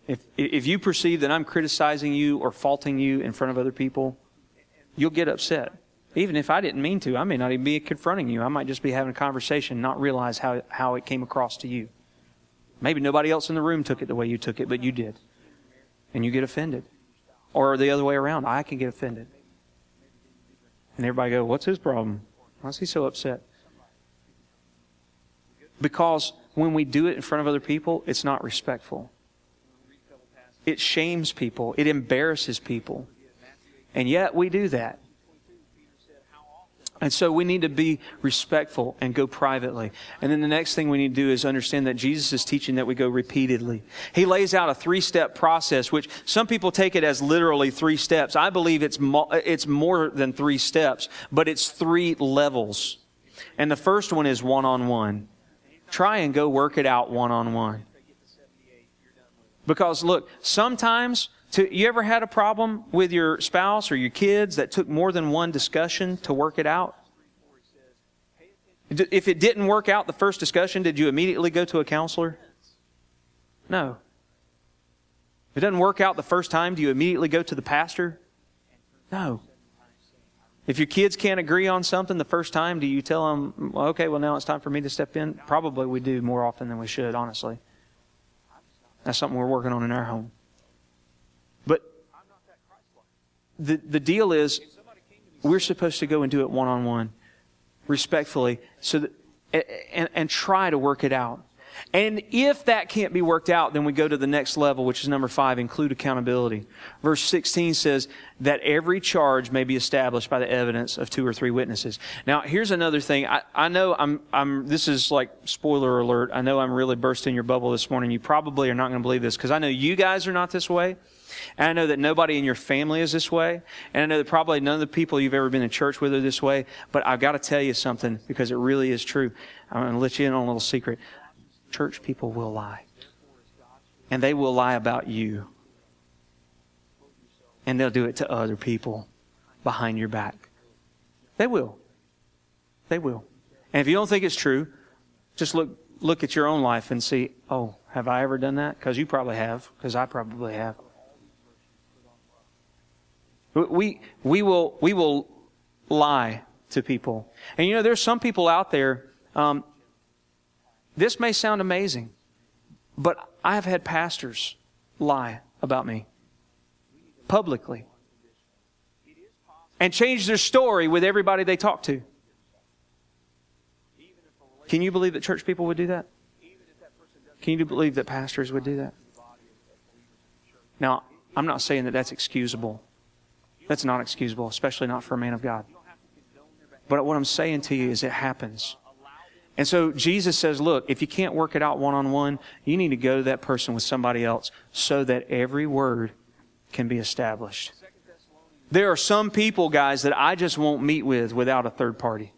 If, if you perceive that I'm criticizing you or faulting you in front of other people, you'll get upset. Even if I didn't mean to, I may not even be confronting you. I might just be having a conversation, not realize how, how it came across to you. Maybe nobody else in the room took it the way you took it, but you did. And you get offended. Or the other way around, I can get offended. And everybody go, what's his problem? Why is he so upset? Because when we do it in front of other people, it's not respectful. It shames people. It embarrasses people. And yet we do that. And so we need to be respectful and go privately. And then the next thing we need to do is understand that Jesus is teaching that we go repeatedly. He lays out a three step process, which some people take it as literally three steps. I believe it's, mo- it's more than three steps, but it's three levels. And the first one is one on one. Try and go work it out one on one. Because look, sometimes to, you ever had a problem with your spouse or your kids that took more than one discussion to work it out? If it didn't work out the first discussion, did you immediately go to a counselor? No. If it doesn't work out the first time, do you immediately go to the pastor? No. If your kids can't agree on something the first time, do you tell them, okay, well, now it's time for me to step in? Probably we do more often than we should, honestly. That's something we're working on in our home. But the, the deal is, we're supposed to go and do it one on one. respectfully, so that, and, and try to work it out. And if that can't be worked out, then we go to the next level, which is number five, include accountability. Verse 16 says that every charge may be established by the evidence of two or three witnesses. Now, here's another thing. I, I know I'm, I'm, this is like spoiler alert. I know I'm really bursting your bubble this morning. You probably are not going to believe this because I know you guys are not this way. And I know that nobody in your family is this way. And I know that probably none of the people you've ever been in church with are this way. But I've got to tell you something because it really is true. I'm going to let you in on a little secret church people will lie. And they will lie about you. And they'll do it to other people behind your back. They will. They will. And if you don't think it's true, just look look at your own life and see, oh, have I ever done that? Because you probably have, because I probably have. We, we, will, we will lie to people. And you know, there's some people out there, um, this may sound amazing, but I have had pastors lie about me publicly and change their story with everybody they talk to. Can you believe that church people would do that? Can you believe that pastors would do that? Now, I'm not saying that that's excusable. That's not excusable, especially not for a man of God. But what I'm saying to you is it happens. And so Jesus says, look, if you can't work it out one on one, you need to go to that person with somebody else so that every word can be established. There are some people, guys, that I just won't meet with without a third party.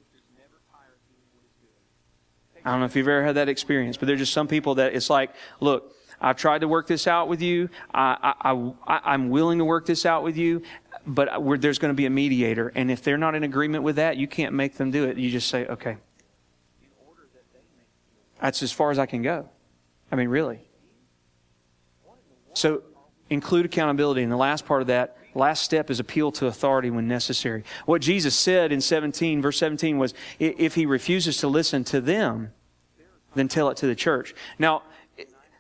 I don't know if you've ever had that experience, but there's just some people that it's like, look, I've tried to work this out with you. I, I, I'm willing to work this out with you, but there's going to be a mediator. And if they're not in agreement with that, you can't make them do it. You just say, okay, that's as far as I can go. I mean, really. So include accountability. And the last part of that, last step is appeal to authority when necessary. What Jesus said in 17, verse 17 was, if he refuses to listen to them, then tell it to the church. Now,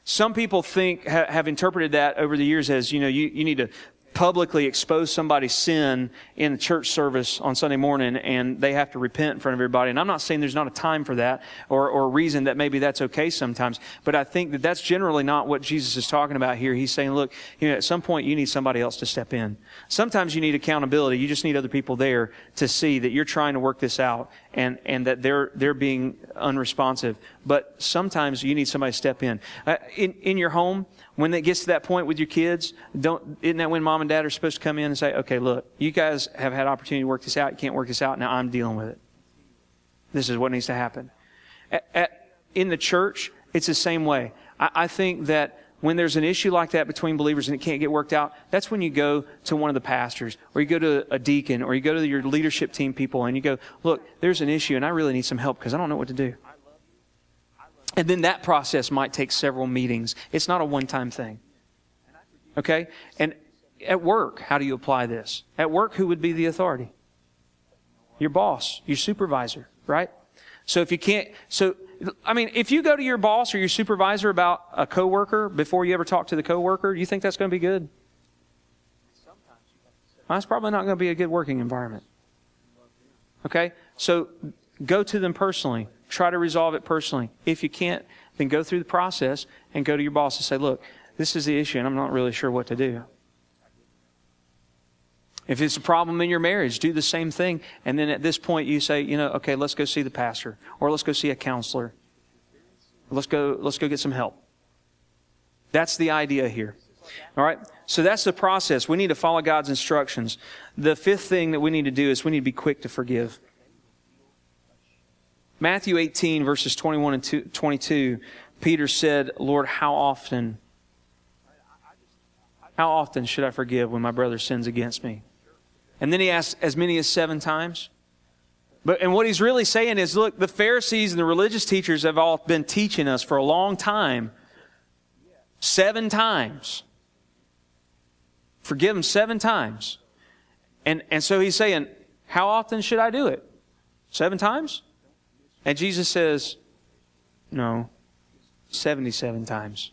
some people think, have interpreted that over the years as, you know, you, you need to publicly expose somebody's sin in the church service on Sunday morning and they have to repent in front of everybody. And I'm not saying there's not a time for that or, or a reason that maybe that's okay sometimes, but I think that that's generally not what Jesus is talking about here. He's saying, look, you know, at some point you need somebody else to step in. Sometimes you need accountability. You just need other people there to see that you're trying to work this out and, and that they're, they're being unresponsive. But sometimes you need somebody to step in. Uh, in, in your home, when it gets to that point with your kids, don't, isn't that when mom and dad are supposed to come in and say, okay, look, you guys have had opportunity to work this out. You can't work this out. Now I'm dealing with it. This is what needs to happen. At, at, in the church, it's the same way. I, I think that when there's an issue like that between believers and it can't get worked out, that's when you go to one of the pastors or you go to a deacon or you go to your leadership team people and you go, look, there's an issue and I really need some help because I don't know what to do. And then that process might take several meetings. It's not a one time thing. Okay? And at work, how do you apply this? At work, who would be the authority? Your boss, your supervisor, right? So if you can't, so, I mean, if you go to your boss or your supervisor about a coworker before you ever talk to the coworker, you think that's going to be good? That's probably not going to be a good working environment. Okay? So go to them personally. Try to resolve it personally. If you can't, then go through the process and go to your boss and say, look, this is the issue and I'm not really sure what to do. If it's a problem in your marriage, do the same thing. And then at this point you say, you know, okay, let's go see the pastor or let's go see a counselor. Let's go, let's go get some help. That's the idea here. All right. So that's the process. We need to follow God's instructions. The fifth thing that we need to do is we need to be quick to forgive. Matthew 18, verses 21 and 22, Peter said, Lord, how often, how often should I forgive when my brother sins against me? And then he asked, as many as seven times? But, and what he's really saying is, look, the Pharisees and the religious teachers have all been teaching us for a long time, seven times. Forgive them seven times. And, and so he's saying, how often should I do it? Seven times? And Jesus says, no, 77 times.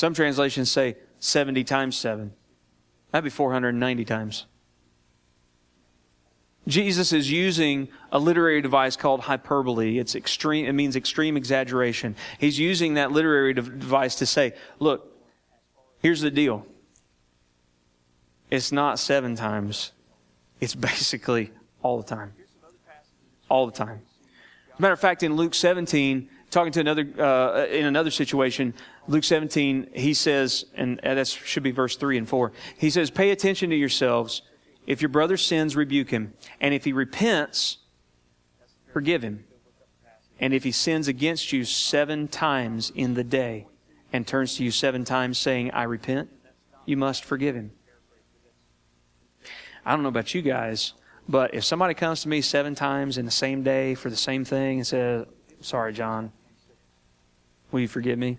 Some translations say 70 times 7. That'd be 490 times. Jesus is using a literary device called hyperbole. It's extreme, it means extreme exaggeration. He's using that literary device to say, look, here's the deal. It's not seven times. It's basically all the time. All the time. As a matter of fact, in Luke 17, talking to another, uh, in another situation, Luke 17, he says, and uh, that should be verse 3 and 4. He says, pay attention to yourselves if your brother sins, rebuke him. And if he repents, forgive him. And if he sins against you seven times in the day and turns to you seven times saying, I repent, you must forgive him. I don't know about you guys, but if somebody comes to me seven times in the same day for the same thing and says, Sorry, John, will you forgive me?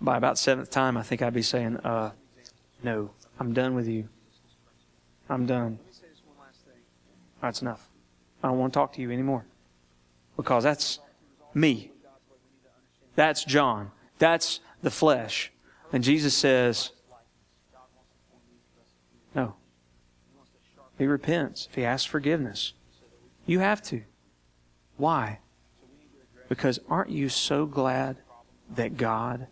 By about seventh time, I think I'd be saying, uh, No, I'm done with you. I'm done. That's enough. I don't want to talk to you anymore. Because that's me. That's John. That's the flesh. And Jesus says, No. He repents. If he asks forgiveness, you have to. Why? Because aren't you so glad that God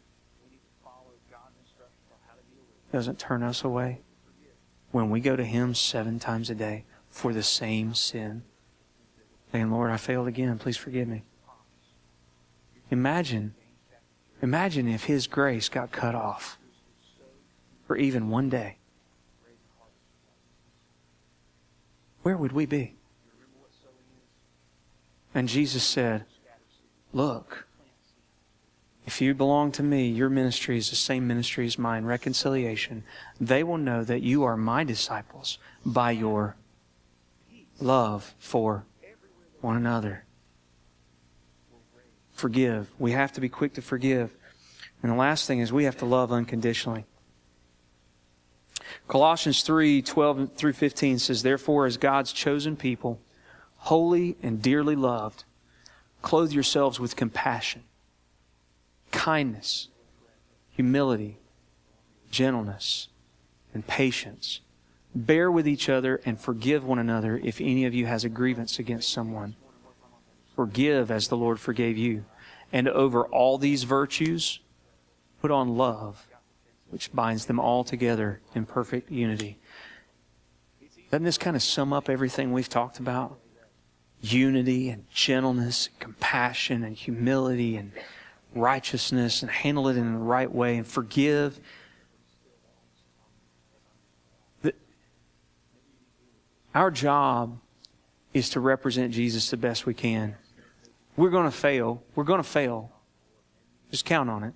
doesn't turn us away? when we go to Him seven times a day for the same sin, saying, Lord, I failed again. Please forgive me. Imagine, imagine if His grace got cut off for even one day. Where would we be? And Jesus said, Look, if you belong to me, your ministry is the same ministry as mine, reconciliation. They will know that you are my disciples by your love for one another. Forgive. We have to be quick to forgive. And the last thing is we have to love unconditionally. Colossians 3 12 through 15 says, Therefore, as God's chosen people, holy and dearly loved, clothe yourselves with compassion kindness, humility, gentleness, and patience. Bear with each other and forgive one another if any of you has a grievance against someone. Forgive as the Lord forgave you. And over all these virtues, put on love, which binds them all together in perfect unity. Doesn't this kind of sum up everything we've talked about? Unity and gentleness, and compassion and humility and righteousness and handle it in the right way and forgive. Our job is to represent Jesus the best we can. We're going to fail. We're going to fail. Just count on it.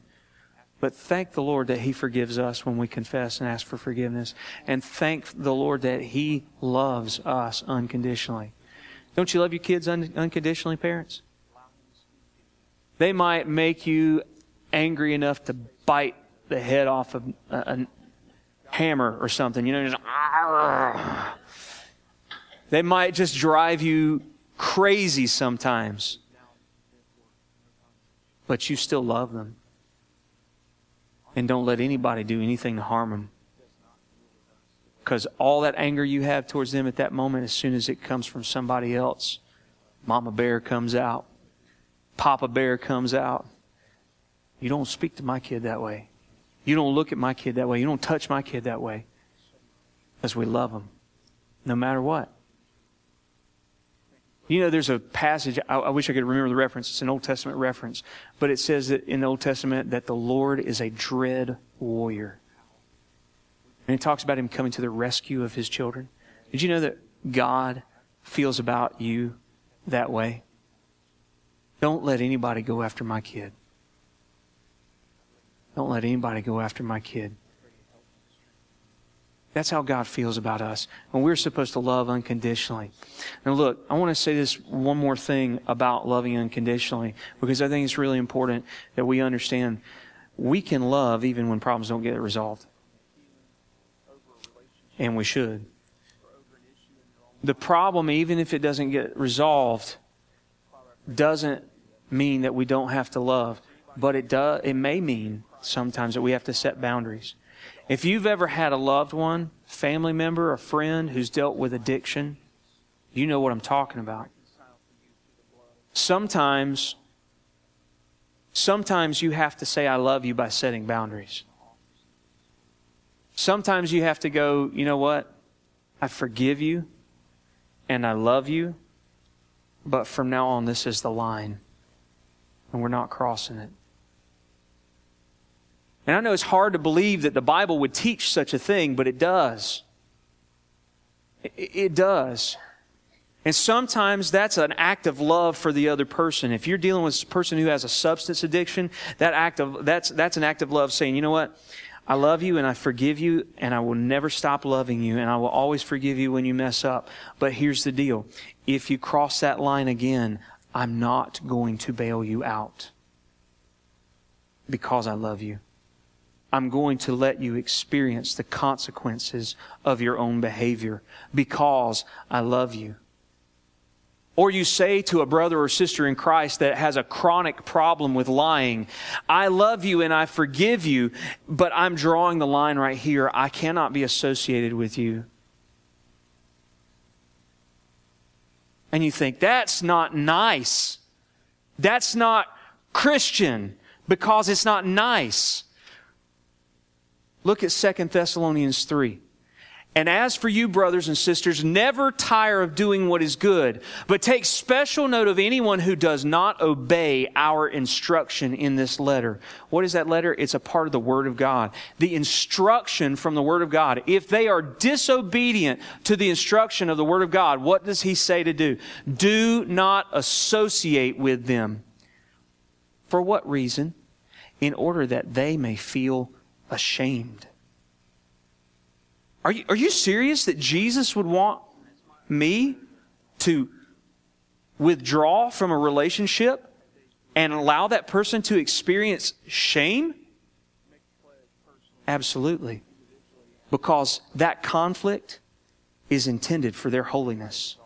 But thank the Lord that He forgives us when we confess and ask for forgiveness. And thank the Lord that He loves us unconditionally. Don't you love your kids un- unconditionally, parents? They might make you angry enough to bite the head off of a, a hammer or something. You know, just, they might just drive you crazy sometimes. But you still love them. And don't let anybody do anything to harm them. Because all that anger you have towards them at that moment, as soon as it comes from somebody else, Mama Bear comes out. Papa Bear comes out. You don't speak to my kid that way. You don't look at my kid that way. You don't touch my kid that way. As we love them, no matter what. You know, there's a passage, I, I, wish I could remember the reference. It's an Old Testament reference. But it says that in the Old Testament that the Lord is a dread warrior. And it talks about him coming to the rescue of his children. Did you know that God feels about you that way? Don't let anybody go after my kid. Don't let anybody go after my kid. That's how God feels about us. And we're supposed to love unconditionally. Now, look, I want to say this one more thing about loving unconditionally because I think it's really important that we understand we can love even when problems don't get resolved. And we should. The problem, even if it doesn't get resolved, doesn't mean that we don't have to love, but it does it may mean sometimes that we have to set boundaries. If you've ever had a loved one, family member, a friend who's dealt with addiction, You know what I'm talking about. Sometimes, sometimes you have to say, I love you by setting boundaries. Sometimes you have to go, you know what? I forgive you and I love you, but from now on, this is the line, and we're not crossing it. And I know it's hard to believe that the Bible would teach such a thing, but it does. It, does. And sometimes that's an act of love for the other person. If you're dealing with a person who has a substance addiction, that act of, that's, that's an act of love saying, you know what? I love you and I forgive you and I will never stop loving you and I will always forgive you when you mess up. But here's the deal. If you cross that line again, I'm not going to bail you out because I love you. I'm going to let you experience the consequences of your own behavior because I love you. Or you say to a brother or sister in Christ that has a chronic problem with lying, I love you and I forgive you, but I'm drawing the line right here. I cannot be associated with you. And you think, that's not nice. That's not Christian because it's not nice. Look at 2 Thessalonians 3. And as for you, brothers and sisters, never tire of doing what is good, but take special note of anyone who does not obey our instruction in this letter. What is that letter? It's a part of the Word of God. The instruction from the Word of God. If they are disobedient to the instruction of the Word of God, what does He say to do? Do not associate with them. For what reason? In order that they may feel ashamed. Are you, are you serious that Jesus would want me to withdraw from a relationship and allow that person to experience shame? Absolutely. Because that conflict is intended for their holiness.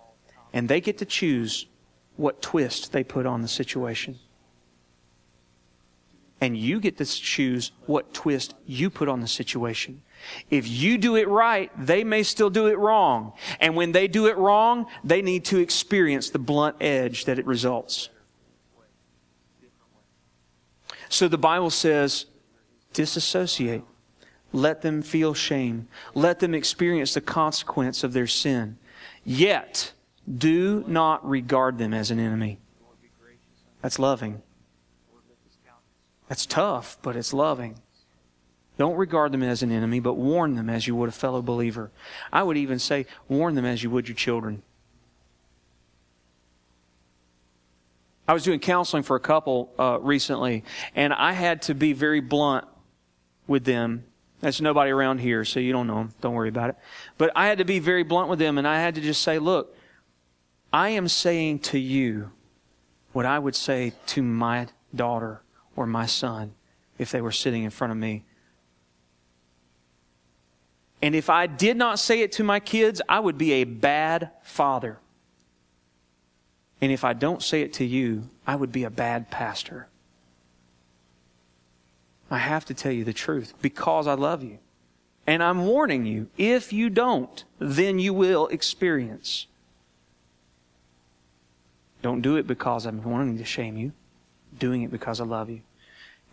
And they get to choose what twist they put on the situation. And you get to choose what twist you put on the situation. If you do it right, they may still do it wrong. And when they do it wrong, they need to experience the blunt edge that it results. So the Bible says, disassociate. Let them feel shame. Let them experience the consequence of their sin. Yet, do not regard them as an enemy. That's loving. That's tough, but it's loving. Don't regard them as an enemy, but warn them as you would a fellow believer. I would even say, warn them as you would your children. I was doing counseling for a couple uh, recently, and I had to be very blunt with them. There's nobody around here, so you don't know them. Don't worry about it. But I had to be very blunt with them, and I had to just say, look, I am saying to you what I would say to my daughter or my son if they were sitting in front of me. And if I did not say it to my kids, I would be a bad father. And if I don't say it to you, I would be a bad pastor. I have to tell you the truth because I love you. And I'm warning you, if you don't, then you will experience. Don't do it because I'm wanting to shame you. Doing it because I love you.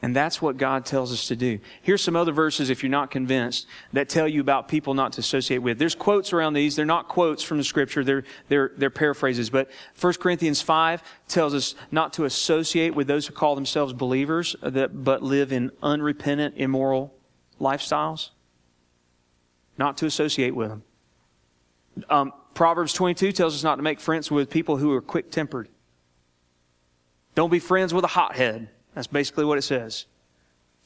And that's what God tells us to do. Here's some other verses, if you're not convinced, that tell you about people not to associate with. There's quotes around these. They're not quotes from the scripture. They're, they're, they're paraphrases. But 1 Corinthians 5 tells us not to associate with those who call themselves believers, uh, that, but live in unrepentant, immoral lifestyles. Not to associate with them. Um, Proverbs 22 tells us not to make friends with people who are quick tempered. Don't be friends with a hothead. That's basically what it says.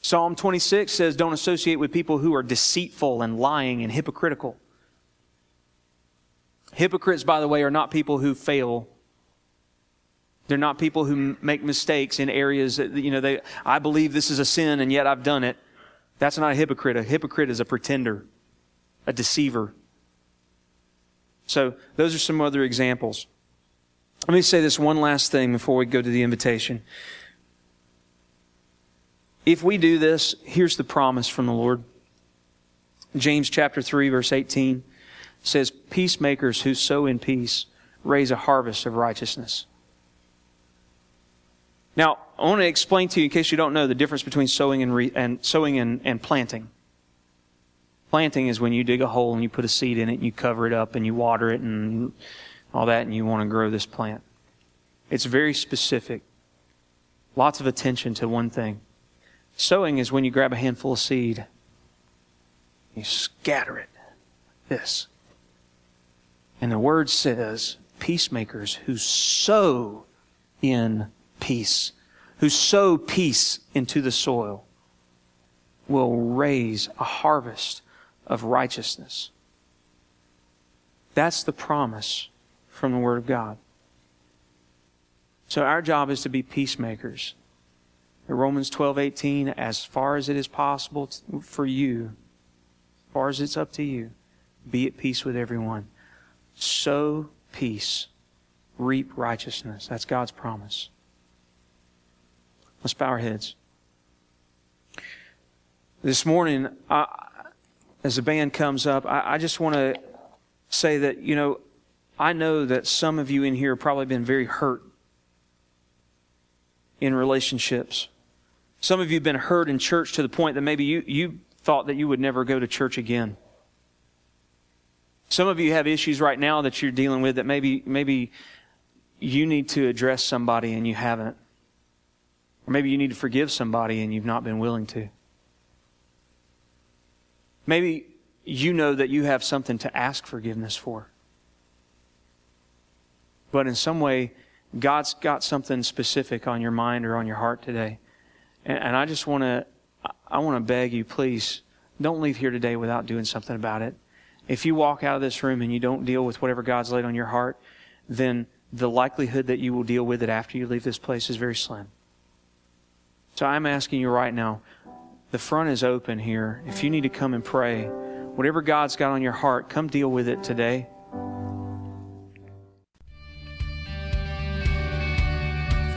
Psalm 26 says, Don't associate with people who are deceitful and lying and hypocritical. Hypocrites, by the way, are not people who fail. They're not people who make mistakes in areas that, you know, they, I believe this is a sin and yet I've done it. That's not a hypocrite. A hypocrite is a pretender, a deceiver. So, those are some other examples. Let me say this one last thing before we go to the invitation. If we do this, here's the promise from the Lord. James chapter 3 verse 18 says, Peacemakers who sow in peace raise a harvest of righteousness. Now, I want to explain to you, in case you don't know, the difference between sowing and, re- and sowing and, and planting. Planting is when you dig a hole and you put a seed in it and you cover it up and you water it and all that and you want to grow this plant. It's very specific. Lots of attention to one thing. Sowing is when you grab a handful of seed, you scatter it. This. And the word says, peacemakers who sow in peace, who sow peace into the soil, will raise a harvest of righteousness. That's the promise from the Word of God. So our job is to be peacemakers. Romans 12, 18, as far as it is possible for you, as far as it's up to you, be at peace with everyone. Sow peace, reap righteousness. That's God's promise. Let's bow our heads. This morning, I, as the band comes up, I, I just want to say that, you know, I know that some of you in here have probably been very hurt in relationships. Some of you have been hurt in church to the point that maybe you, you thought that you would never go to church again. Some of you have issues right now that you're dealing with that maybe, maybe you need to address somebody and you haven't. Or maybe you need to forgive somebody and you've not been willing to. Maybe you know that you have something to ask forgiveness for. But in some way, God's got something specific on your mind or on your heart today. And, and I just want to, I want to beg you, please, don't leave here today without doing something about it. If you walk out of this room and you don't deal with whatever God's laid on your heart, then the likelihood that you will deal with it after you leave this place is very slim. So I'm asking you right now, the front is open here. If you need to come and pray, whatever God's got on your heart, come deal with it today.